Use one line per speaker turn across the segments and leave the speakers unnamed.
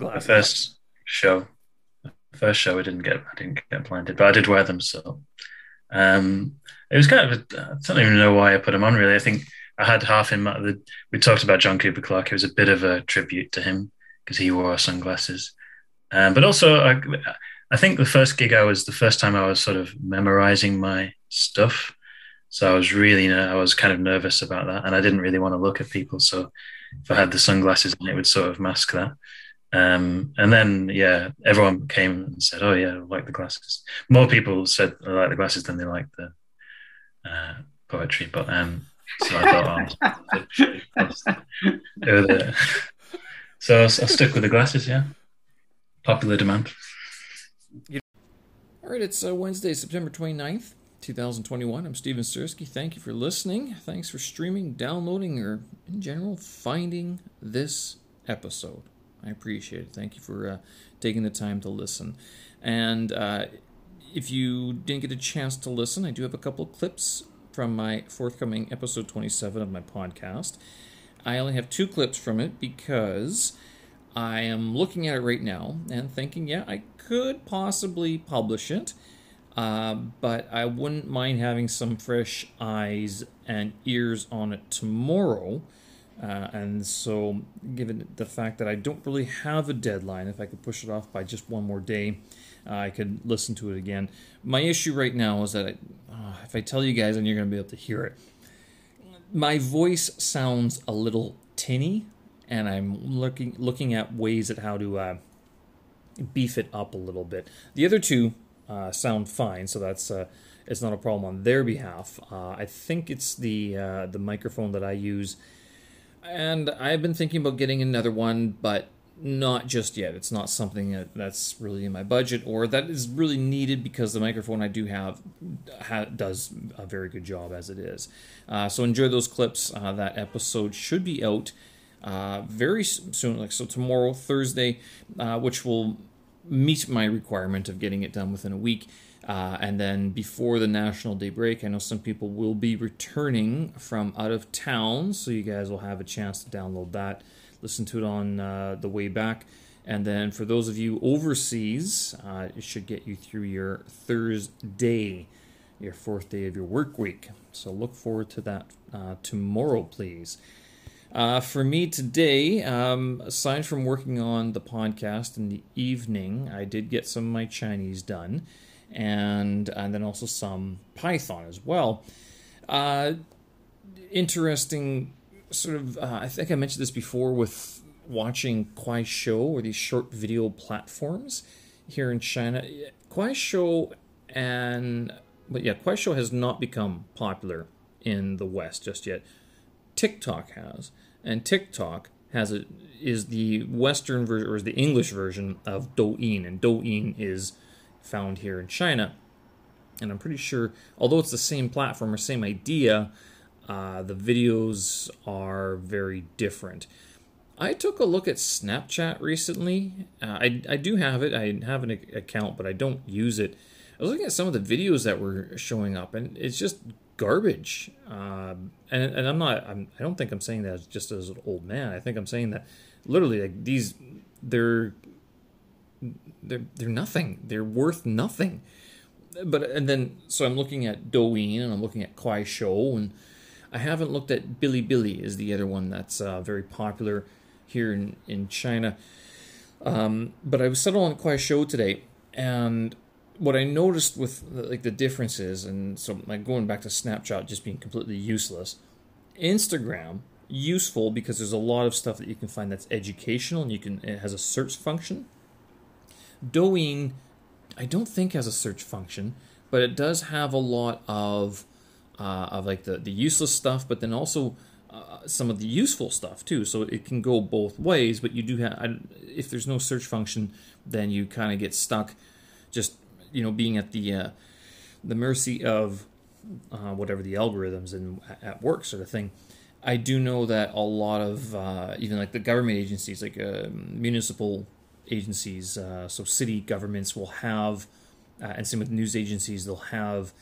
The first show, first show, I didn't get, I didn't get blinded, but I did wear them. So um, it was kind of, I don't even know why I put them on. Really, I think I had half in my. We talked about John Cooper Clarke. It was a bit of a tribute to him because he wore sunglasses. Um, but also, I, I think the first gig I was the first time I was sort of memorizing my stuff. So I was really, I was kind of nervous about that, and I didn't really want to look at people. So if I had the sunglasses on, it would sort of mask that. Um, and then, yeah, everyone came and said, "Oh yeah, I like the glasses." More people said I like the glasses than they like the uh, poetry. But um, so I thought, oh, so I stuck with the glasses. Yeah, popular demand.
All right, it's uh, Wednesday, September 29th. 2021. I'm Steven Sersky. Thank you for listening. Thanks for streaming, downloading, or in general, finding this episode. I appreciate it. Thank you for uh, taking the time to listen. And uh, if you didn't get a chance to listen, I do have a couple clips from my forthcoming episode 27 of my podcast. I only have two clips from it because I am looking at it right now and thinking, yeah, I could possibly publish it. Uh, but I wouldn't mind having some fresh eyes and ears on it tomorrow. Uh, and so, given the fact that I don't really have a deadline, if I could push it off by just one more day, uh, I could listen to it again. My issue right now is that I, uh, if I tell you guys, and you're going to be able to hear it, my voice sounds a little tinny, and I'm looking looking at ways at how to uh, beef it up a little bit. The other two uh, sound fine, so that's uh, it's not a problem on their behalf. I think it's the the microphone that I use, and I've been thinking about getting another one, but not just yet. It's not something that, that's really in my budget or that is really needed because the microphone I do have ha- does a very good job as it is. Uh, so enjoy those clips. Uh, that episode should be out very soon, like so tomorrow, Thursday, which will meet my requirement of getting it done within a week. Uh, and then before the National Day break, I know some people will be returning from out of town, so you guys will have a chance to download that, listen to it on uh, the way back. And then for those of you overseas, uh, it should get you through your Thursday, your fourth day of your work week. So look forward to that uh, tomorrow, please. Uh, for me today, um, aside from working on the podcast in the evening, I did get some of my Chinese done, and and then also some Python as well. Uh, interesting, sort of. Uh, I think I mentioned this before with watching Kuaishou or these short video platforms here in China. Kuaishou and but yeah, Kuaishou has not become popular in the West just yet. TikTok has and TikTok has a is the Western version or is the English version of Douyin, and Douyin is found here in China. And I'm pretty sure, although it's the same platform or same idea, uh, the videos are very different. I took a look at Snapchat recently. Uh, I, I do have it. I have an account, but I don't use it. I was looking at some of the videos that were showing up, and it's just garbage. Um, and, and I'm not. I'm, I don't think I'm saying that just as an old man. I think I'm saying that literally like these they're they're they're nothing. They're worth nothing. But and then so I'm looking at Douyin and I'm looking at Kuaishou and I haven't looked at Bilibili is the other one that's uh, very popular here in in China. Um, but I was settled on Kuaishou today and what I noticed with like the differences, and so like going back to Snapchat just being completely useless, Instagram useful because there's a lot of stuff that you can find that's educational and you can it has a search function. Douyin, I don't think has a search function, but it does have a lot of uh, of like the the useless stuff, but then also uh, some of the useful stuff too. So it can go both ways, but you do have if there's no search function, then you kind of get stuck just you know being at the uh, the mercy of uh, whatever the algorithms and at work sort of thing. I do know that a lot of uh, even like the government agencies, like uh, municipal agencies, uh, so city governments will have, uh, and same with news agencies, they'll have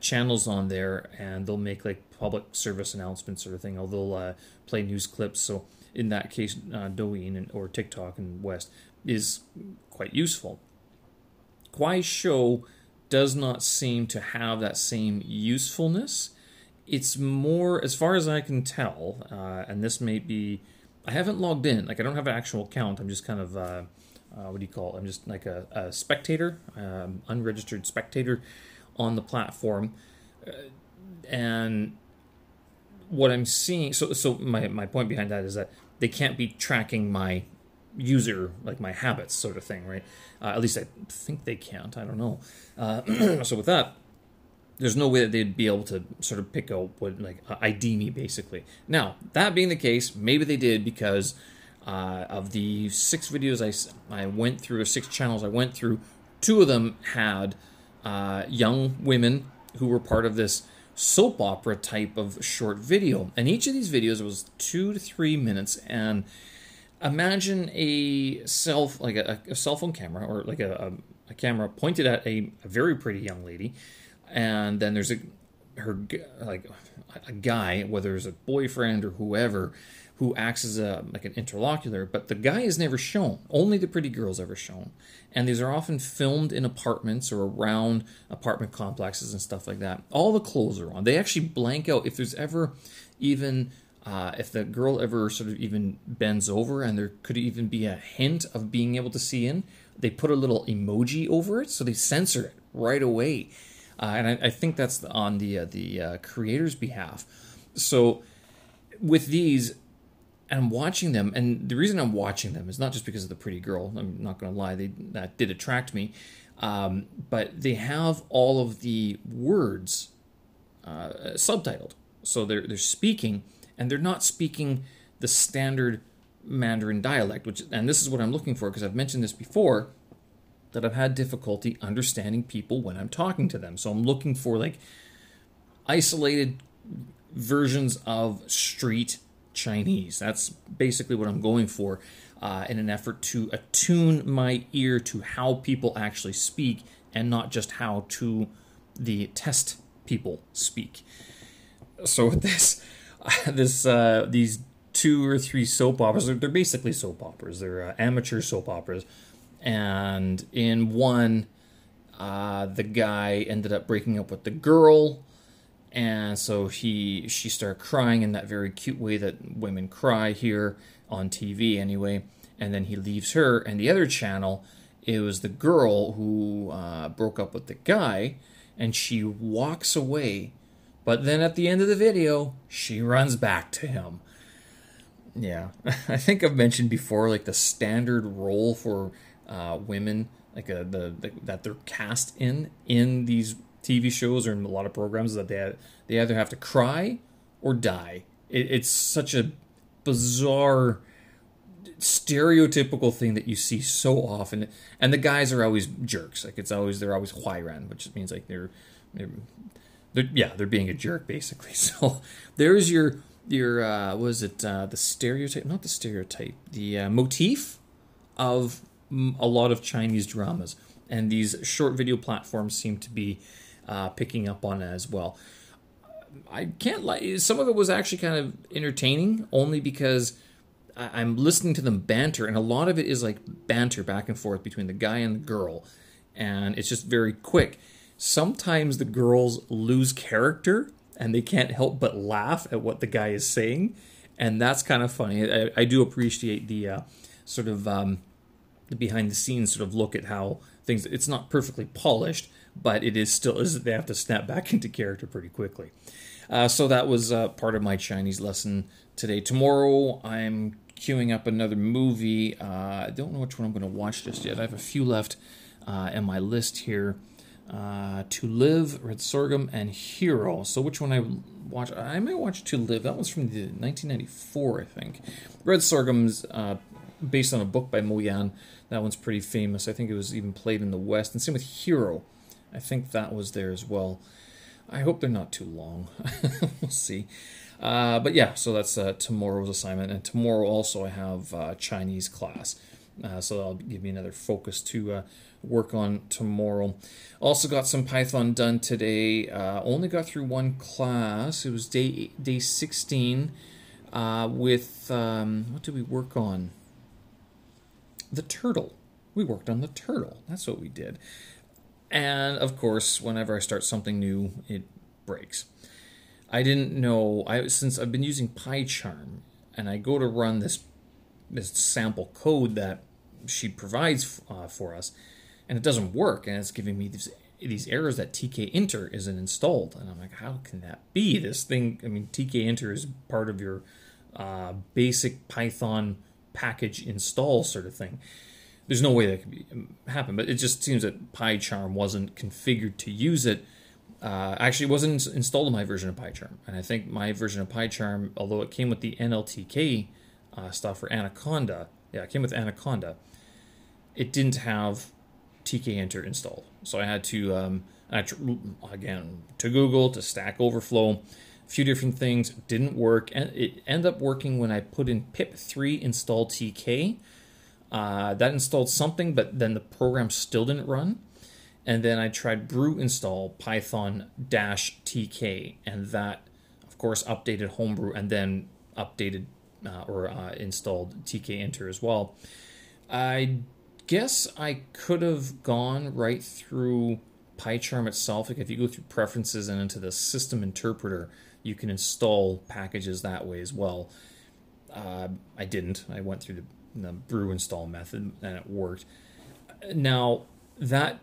channels on there, and they'll make like public service announcements sort of thing. Or they'll play news clips. So in that case, uh, Douyin and, or TikTok and West is quite useful. Kuaishou does not seem to have that same usefulness. It's more, as far as I can tell, uh, and this may be, I haven't logged in. Like I don't have an actual account. I'm just kind of, uh, what do you call it? I'm just like a, a spectator, um, unregistered spectator on the platform, uh, and what I'm seeing. So, so my my point behind that is that they can't be tracking my user like my habits sort of thing right uh, at least i think they can't i don't know uh, so with that there's no way that they'd be able to sort of pick out what like uh, id me basically now that being the case maybe they did because uh, of the six videos I, I went through or six channels i went through two of them had uh, young women who were part of this soap opera type of short video. And each of these videos was two to three minutes. And imagine a self like a, a cell phone camera or like a, a, a camera pointed at a, a, very pretty young lady. And then there's a her like a guy whether it's a boyfriend or whoever who acts as a like an interlocutor but the guy is never shown only the pretty girl's ever shown and these are often filmed in apartments or around apartment complexes and stuff like that all the clothes are on they actually blank out if there's ever even uh, if the girl ever sort of even bends over and there could even be a hint of being able to see in, they put a little emoji over it, so they censor it right away. Uh, and I, I, think that's on the uh, the uh, creator's behalf. So with these, I'm watching them, and the reason I'm watching them is not just because of the pretty girl. I'm not going to lie; they that did attract me. Um, but they have all of the words uh, subtitled, so they're they're speaking and they're not speaking the standard Mandarin dialect, which and this is what I'm looking for because I've mentioned this before that I've had difficulty understanding people when I'm talking to them. So I'm looking for like isolated versions of street Chinese. That's basically what I'm going for uh, in an effort to attune my ear to how people actually speak and not just how to the test people speak. So with this, this uh, these two or three soap operas. They're, they're basically soap operas. They're uh, amateur soap operas, and in one, uh, the guy ended up breaking up with the girl, and so he she started crying in that very cute way that women cry here on TV anyway. And then he leaves her, and the other channel, it was the girl who uh, broke up with the guy, and she walks away but then at the end of the video, she runs back to him. Yeah, I think I've mentioned before, like the standard role for uh, women, like uh, the, the, that they're cast in in these TV shows or in a lot of programs, that they they either have to cry or die. It, it's such a bizarre, stereotypical thing that you see so often, and the guys are always jerks. Like it's always they're always huairan, which means like they're they're they're, yeah, they're being a jerk basically. So there's your your uh, was it uh, the stereotype? Not the stereotype. The uh, motif of a lot of Chinese dramas, and these short video platforms seem to be uh, picking up on as well. I can't lie. Some of it was actually kind of entertaining, only because I'm listening to them banter, and a lot of it is like banter back and forth between the guy and the girl, and it's just very quick sometimes the girls lose character and they can't help but laugh at what the guy is saying. And that's kind of funny. I, I do appreciate the uh, sort of um, behind the scenes sort of look at how things. It's not perfectly polished, but it is still is they have to snap back into character pretty quickly. Uh, so that was uh, part of my Chinese lesson today. Tomorrow I'm queuing up another movie. Uh, I don't know which one I'm going to watch just yet. I have a few left uh, in my list here uh, To Live, Red Sorghum, and Hero. So which one I watch? I might watch To Live. That was from the 1994, I think. Red Sorghum's uh, based on a book by Mo Yan. That one's pretty famous. I think it was even played in the West. And same with Hero. I think that was there as well. I hope they're not too long. we'll see. Uh, but yeah, so that's uh, tomorrow's assignment. And tomorrow also I have uh, Chinese class. Uh, so that'll give me another focus to uh, work on tomorrow. Also got some Python done today. Uh, only got through one class. It was day day 16 uh, with, um, what did we work on? The turtle. We worked on the turtle. That's what we did. And of course, whenever I start something new, it breaks. I didn't know I since I've been using PyCharm and I go to run this this sample code that she provides uh, for us, and it doesn't work, and it's giving me these these errors that tkinter isn't installed, and I'm like, how can that be? This thing, I mean, tkinter is part of your uh, basic Python package install sort of thing. There's no way that could be, um, happen, but it just seems that PyCharm wasn't configured to use it. Uh, actually, it wasn't installed in my version of PyCharm, and I think my version of PyCharm, although it came with the NLTK uh, stuff for Anaconda, yeah, it came with Anaconda. It didn't have tkinter installed, so I had to um, I tr- again to Google to Stack Overflow few different things didn't work and it ended up working when i put in pip3 install tk uh, that installed something but then the program still didn't run. And then i tried brew install python dash tk and that of course updated homebrew and then updated uh, or uh, installed tkinter as well. I guess i could have gone right through pycharm itself. Like if you go through preferences and into the system interpreter you can install packages that way as well. Uh, I didn't. I went through the, the brew install method and it worked. Now that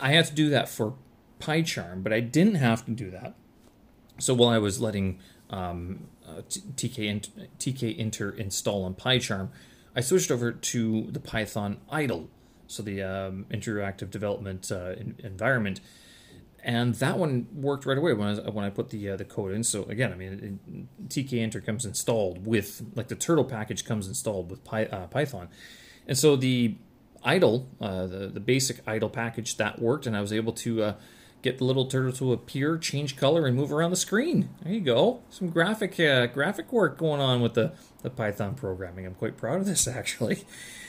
I had to do that for PyCharm, but I didn't have to do that. So while I was letting um, uh, tkinter install on PyCharm, I switched over to the Python idle, so the um, interactive development uh, environment and that one worked right away when I, when I put the uh, the code in. So again, I mean, it, tkinter comes installed with like the turtle package comes installed with Py, uh, Python, and so the idle uh, the the basic idle package that worked, and I was able to uh, get the little turtle to appear, change color, and move around the screen. There you go, some graphic uh, graphic work going on with the the Python programming. I'm quite proud of this actually,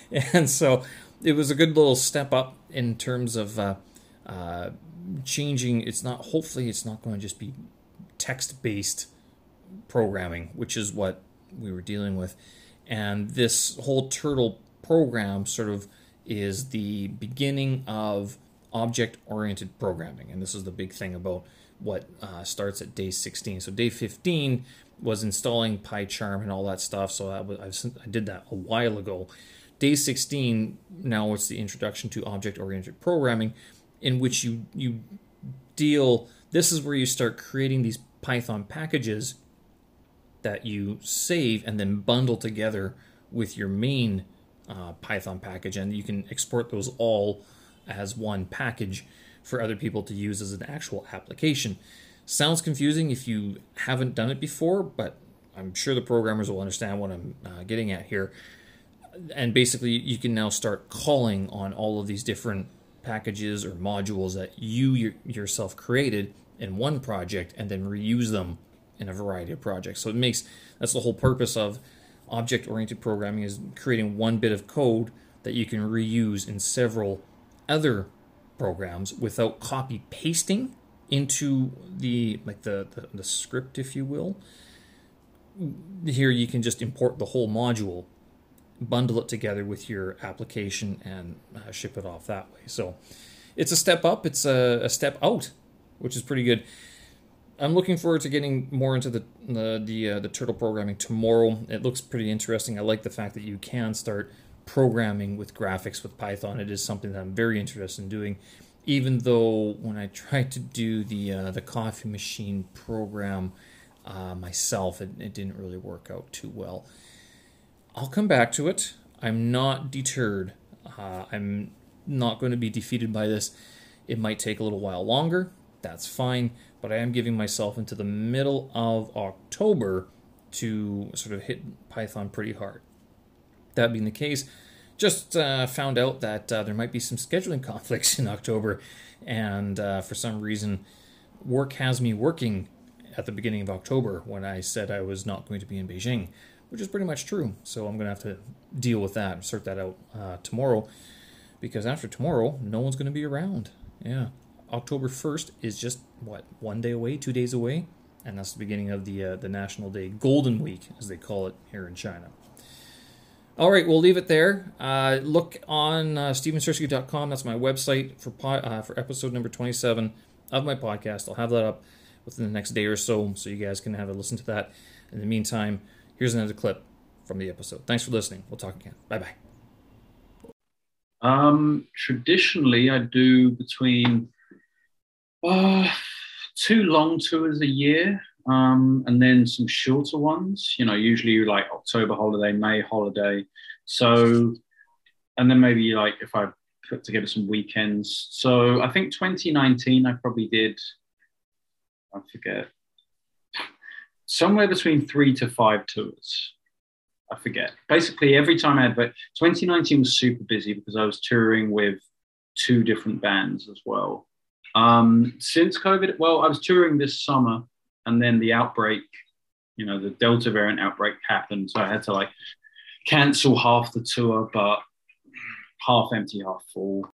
and so it was a good little step up in terms of. Uh, uh, changing it's not hopefully it's not going to just be text based programming which is what we were dealing with. And this whole turtle program sort of is the beginning of object oriented programming. And this is the big thing about what uh, starts at day 16 so day 15 was installing pycharm and all that stuff. So I, I did that a while ago. Day 16 now it's the introduction to object oriented programming in which you you deal this is where you start creating these python packages that you save and then bundle together with your main uh, python package. And you can export those all as one package for other people to use as an actual application. Sounds confusing if you haven't done it before but i'm sure the programmers will understand what i'm uh, getting at here. And basically you can now start calling on all of these different packages or modules that you yourself created in one project and then reuse them in a variety of projects. So it makes that's the whole purpose of object oriented programming is creating one bit of code that you can reuse in several other programs without copy pasting into the like the, the, the script if you will here you can just import the whole module bundle it together with your application and uh, ship it off that way. So it's a step up, it's a, a, step out, which is pretty good. I'm looking forward to getting more into the the the, uh, the turtle programming tomorrow. It looks pretty interesting. I like the fact that you can start programming with graphics with Python. It is something that I'm very interested in doing. Even though when I tried to do the uh, the coffee machine program uh, myself, it, it didn't really work out too well. I'll come back to it. I'm not deterred. Uh, I'm not going to be defeated by this. It might take a little while longer. That's fine. But I am giving myself into the middle of October to sort of hit Python pretty hard. That being the case, just uh, found out that uh, there might be some scheduling conflicts in October, and uh, for some reason, work has me working at the beginning of October when I said I was not going to be in Beijing which is pretty much true. So I'm going to have to deal with that sort that out uh, tomorrow because after tomorrow, no one's going to be around. Yeah. October 1st is just, what, one day away, two days away? And that's the beginning of the, uh, the National Day Golden Week, as they call it here in China. All right, we'll leave it there. Uh, look on uh, stevensersky.com. That's my website for po- uh, for episode number 27 of my podcast. I'll have that up within the next day or so, so you guys can have a listen to that. In the meantime, here's another clip from the episode. Thanks for listening. We'll talk again. Bye bye.
Um, traditionally, I do between uh, two long tours a year um, and then some shorter ones, you know, usually like October holiday, May holiday. So, and then maybe like if I put together some weekends. So I think 2019, I probably did, I forget, somewhere between three to five tours. I forget. Basically, every time I had, but 2019 was super busy because I was touring with two different bands as well. Um, since COVID, well, I was touring this summer and then the outbreak, you know, the Delta variant outbreak happened. So I had to like cancel half the tour, but half empty, half full.